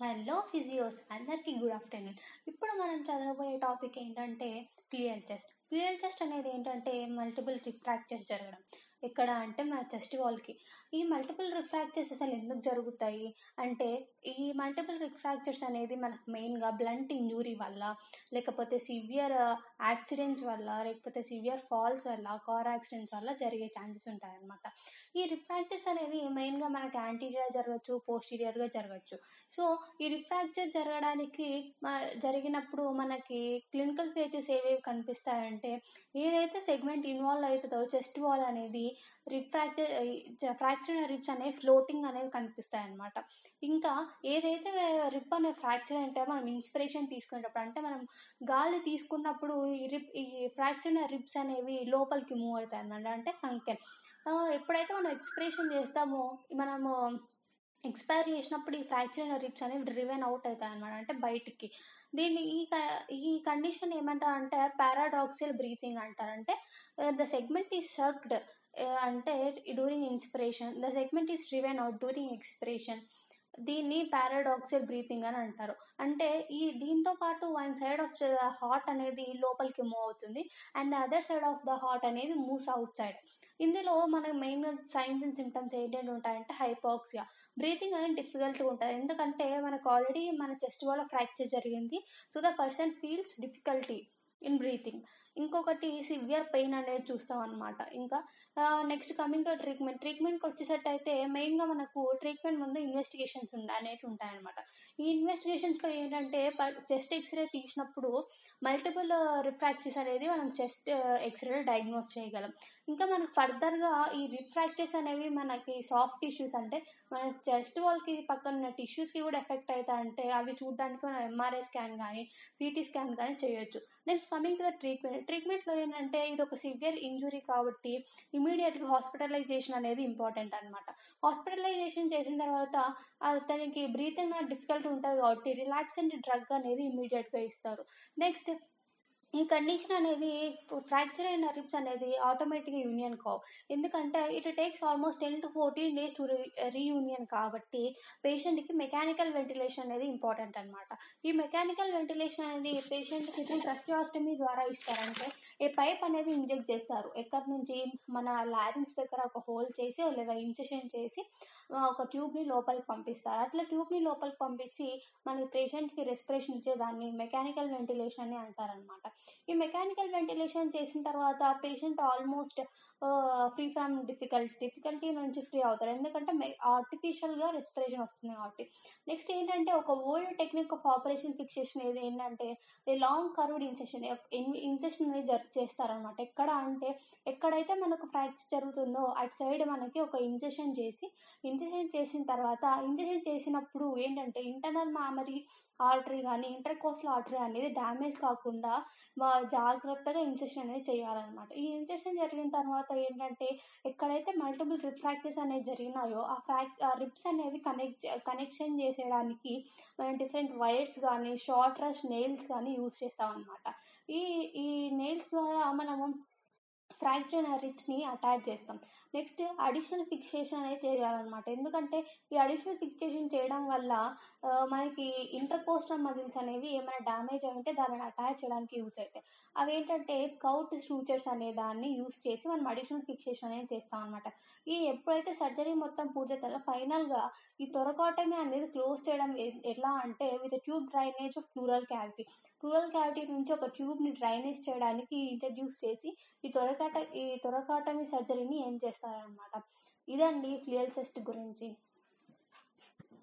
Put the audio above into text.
Hello physios అందరికీ good afternoon ఇప్పుడు మనం చదవబోయే టాపిక్ ఏంటంటే క్లియర్ చెస్ట్. క్లియర్ చెస్ట్ అనేది ఏంటంటే మల్టిపుల్ ఫ్రాక్చర్స్ జరగడం. ఎక్కడ అంటే మన చెస్ట్ వాల్కి. ఈ మల్టిపుల్ రిఫ్రాక్చర్స్ అసలు ఎందుకు జరుగుతాయి? అంటే ఈ మల్టిపుల్ రిఫ్రాక్చర్స్ అనేది మనకు మెయిన్గా బ్లంట్ ఇంజురీ వల్ల లేకపోతే సివియర్ యాక్సిడెంట్స్ వల్ల లేకపోతే సివియర్ ఫాల్స్ వల్ల కార్ యాక్సిడెంట్స్ వల్ల జరిగే ఛాన్సెస్ ఉంటాయన్నమాట. ఈ రిఫ్రాక్చర్స్ అనేది మెయిన్గా మనకి యాంటీరియర్ జరగచ్చు పోస్టీరియర్గా జరగచ్చు. సో ఈ రిఫ్రాక్చర్ జరగడానికి జరిగినప్పుడు మనకి క్లినికల్ ఫేజెస్ ఏవేవి కనిపిస్తాయంటే ఏదైతే సెగ్మెంట్ ఇన్వాల్వ్ అవుతుందో చెస్ట్ వాల్ అనేది రిఫ్రాక్చర్ ఫ్రాక్చర్ రిబ్స్ అనేవి ఫ్లోటింగ్ అనేవి కనిపిస్తాయి అనమాట ఇంకా ఏదైతే రిప్ అనే ఫ్రాక్చర్ అంటే మనం ఇన్స్పిరేషన్ తీసుకునేటప్పుడు అంటే మనం గాలి తీసుకున్నప్పుడు ఈ రిప్ ఈ ఫ్రాక్చర్ రిబ్స్ అనేవి లోపలికి మూవ్ అవుతాయి అనమాట అంటే సంఖ్యన్ ఎప్పుడైతే మనం ఎక్స్ప్రెషన్ చేస్తామో మనము ఎక్స్పైర్ చేసినప్పుడు ఈ ఫ్రాక్చర్ రిప్స్ అనేవి డ్రివెన్ అవుట్ అవుతాయి అనమాట అంటే బయటికి. దీన్ని ఈ క- ఈ కండిషన్ ఏమంటారు అంటే పారాడాక్సిల్ బ్రీతింగ్ అంటారు. అంటే ద సెగ్మెంట్ ఈజ్ సర్క్డ్ అంటే during inspiration the segment is driven out during expiration దీన్ని పారాడాక్సల్ బ్రీతింగ్ అని అంటారు. అంటే ఈ దీంతో పాటు one side of the heart అనేది లోపలికి మూవ్ అవుతుంది. And other side of the heart అనేది మూవ్స్ అవుట్ సైడ్ ఇందులో మనకు మెయిన్ సైన్స్ అండ్ సిమ్టమ్స్ ఏంటంటే ఉంటాయంటే హైపాక్సియా బ్రీతింగ్ అనేది డిఫికల్ట్గా ఉంటుంది. ఎందుకంటే మనకు ఆల్రెడీ మన చెస్ట్ వల్ల ఫ్రాక్చర్ జరిగింది. So the person feels difficulty in breathing ఇంకొకటి సివియర్ పెయిన్ అనేది చూస్తాం అనమాట ఇంకా నెక్స్ట్ కమింగ్ టు ట్రీట్మెంట్ ట్రీట్మెంట్కి వచ్చేసట్టయితే మెయిన్గా మనకు ట్రీట్మెంట్ ముందు ఇన్వెస్టిగేషన్స్ ఉండ అనేవి ఉంటాయన్నమాట ఈ ఇన్వెస్టిగేషన్స్లో ఏంటంటే చెస్ట్ ఎక్స్రే తీసినప్పుడు మల్టిపుల్ రిఫ్రాక్చర్స్ అనేది మనం చెస్ట్ ఎక్స్రేలో డయాగ్నోస్ చేయగలం. ఇంకా మనకు ఫర్దర్గా ఈ రిఫ్రాక్చర్స్ అనేవి మనకి సాఫ్ట్ టిష్యూస్ అంటే మన చెస్ట్ వాల్కి పక్కన ఉన్న టిష్యూస్కి కూడా ఎఫెక్ట్ అవుతాయి అంటే అవి చూడడానికి మనం ఎంఆర్ఐ స్కాన్ కానీ సిటీ స్కాన్ కానీ చేయొచ్చు. Next coming to the treatment ట్రీట్మెంట్లో ఏంటంటే ఇది ఒక సివియర్ ఇంజురీ కాబట్టి ఇమీడియట్గా హాస్పిటలైజేషన్ అనేది ఇంపార్టెంట్ అనమాట హాస్పిటలైజేషన్ చేసిన తర్వాత అతనికి బ్రీతింగ్ డిఫికల్ట్ ఉంటుంది కాబట్టి రిలాక్సెంట్ డ్రగ్ అనేది ఇమీడియట్గా ఇస్తారు. నెక్స్ట్ ఈ కండిషన్ అనేది ఫ్రాక్చర్ అయిన రిప్స్ అనేది ఆటోమేటిక్గా యూనియన్ కావు. ఎందుకంటే it takes almost ten to fourteen days to reunion కాబట్టి పేషెంట్కి మెకానికల్ వెంటిలేషన్ అనేది ఇంపార్టెంట్ అనమాట ఈ మెకానికల్ వెంటిలేషన్ అనేది పేషెంట్కి ట్రస్టియాస్టమీ ద్వారా ఇస్తారంటే ఈ పైప్ అనేది ఇంజెక్ట్ చేస్తారు. ఎక్కడి నుంచి మన లారింగ్స్ దగ్గర ఒక హోల్ చేసి లేదా ఇన్సెషన్ చేసి ఒక ట్యూబ్ని లోపలికి పంపిస్తారు. అట్లా ట్యూబ్ని లోపలికి పంపించి మన పేషెంట్కి రెస్పిరేషన్ ఇచ్చేదాన్ని మెకానికల్ వెంటిలేషన్ అని అంటారనమాట ఈ మెకానికల్ వెంటిలేషన్ చేసిన తర్వాత patient almost free from difficulty difficulty నుంచి ఫ్రీ అవుతారు. ఎందుకంటే ఆర్టిఫిషియల్గా రెస్పిరేషన్ వస్తుంది కాబట్టి. నెక్స్ట్ ఏంటంటే ఒక old technique of operation fixation ఏది ఏంటంటే లాంగ్ కర్వ్డ్ ఇన్సెషన్ ఇన్సెషన్ అనేది జరు చేస్తారనమాట ఎక్కడ అంటే ఎక్కడైతే మనకు ఫ్రాక్చర్ జరుగుతుందో అటు సైడ్ మనకి ఒక ఇంజెక్షన్ చేసి ఇంజెక్షన్ చేసిన తర్వాత ఇంజెక్షన్ చేసినప్పుడు ఏంటంటే ఇంటర్నల్ మామరీ ఆర్టరీ కానీ ఇంటర్ కోస్టల్ ఆర్టరీ అనేది డ్యామేజ్ కాకుండా జాగ్రత్తగా ఇంజెక్షన్ అనేది చేయాలన్నమాట. ఈ ఇంజెక్షన్ జరిగిన తర్వాత ఏంటంటే ఎక్కడైతే మల్టిపుల్ రిప్ ఫ్రాక్చర్స్ అనేవి జరిగినాయో ఆ ఫ్రాక్ ఆ రిప్స్ అనేవి కనెక్ట్ కనెక్షన్ చేసేయడానికి మనం డిఫరెంట్ వైర్స్ కానీ షార్ట్ రష్ నెయిల్స్ కానీ యూస్ చేస్తాం అనమాట ఈ ఈ నెయిల్స్ ద్వారా మనము ఫ్రాక్చర్ రిప్స్ని అటాచ్ చేస్తాం. నెక్స్ట్ అడిషనల్ ఫిక్సేషన్ అనేది చేయాలన్నమాట. ఎందుకంటే ఈ అడిషనల్ ఫిక్సేషన్ చేయడం వల్ల మనకి ఇంటర్కోస్టల్ మజిల్స్ అనేవి ఏమైనా డ్యామేజ్ ఉంటే దానిని అటాచ్ చేయడానికి యూస్ అవుతాయి అవి ఏంటంటే స్కౌట్ స్ట్రూచర్స్ అనే దాన్ని యూస్ చేసి మనం అడిషనల్ ఫిక్సేషన్ అనేది చేస్తాం అనమాట ఈ ఎప్పుడైతే సర్జరీ మొత్తం పూర్తవుతుందో ఫైనల్గా ఈ తొరకాటమి అనేది క్లోజ్ చేయడం ఎ- ఎలా అంటే with tube drainage of pleural cavity pleural cavity నుంచి ఒక ట్యూబ్ని డ్రైనేజ్ చేయడానికి ఇంట్రడ్యూస్ చేసి ఈ తొరకాట ఈ తొరకాటమి సర్జరీని ఏం చేస్తారనమాట ఇదండి ఫ్లియల్ సెస్ట్ గురించి.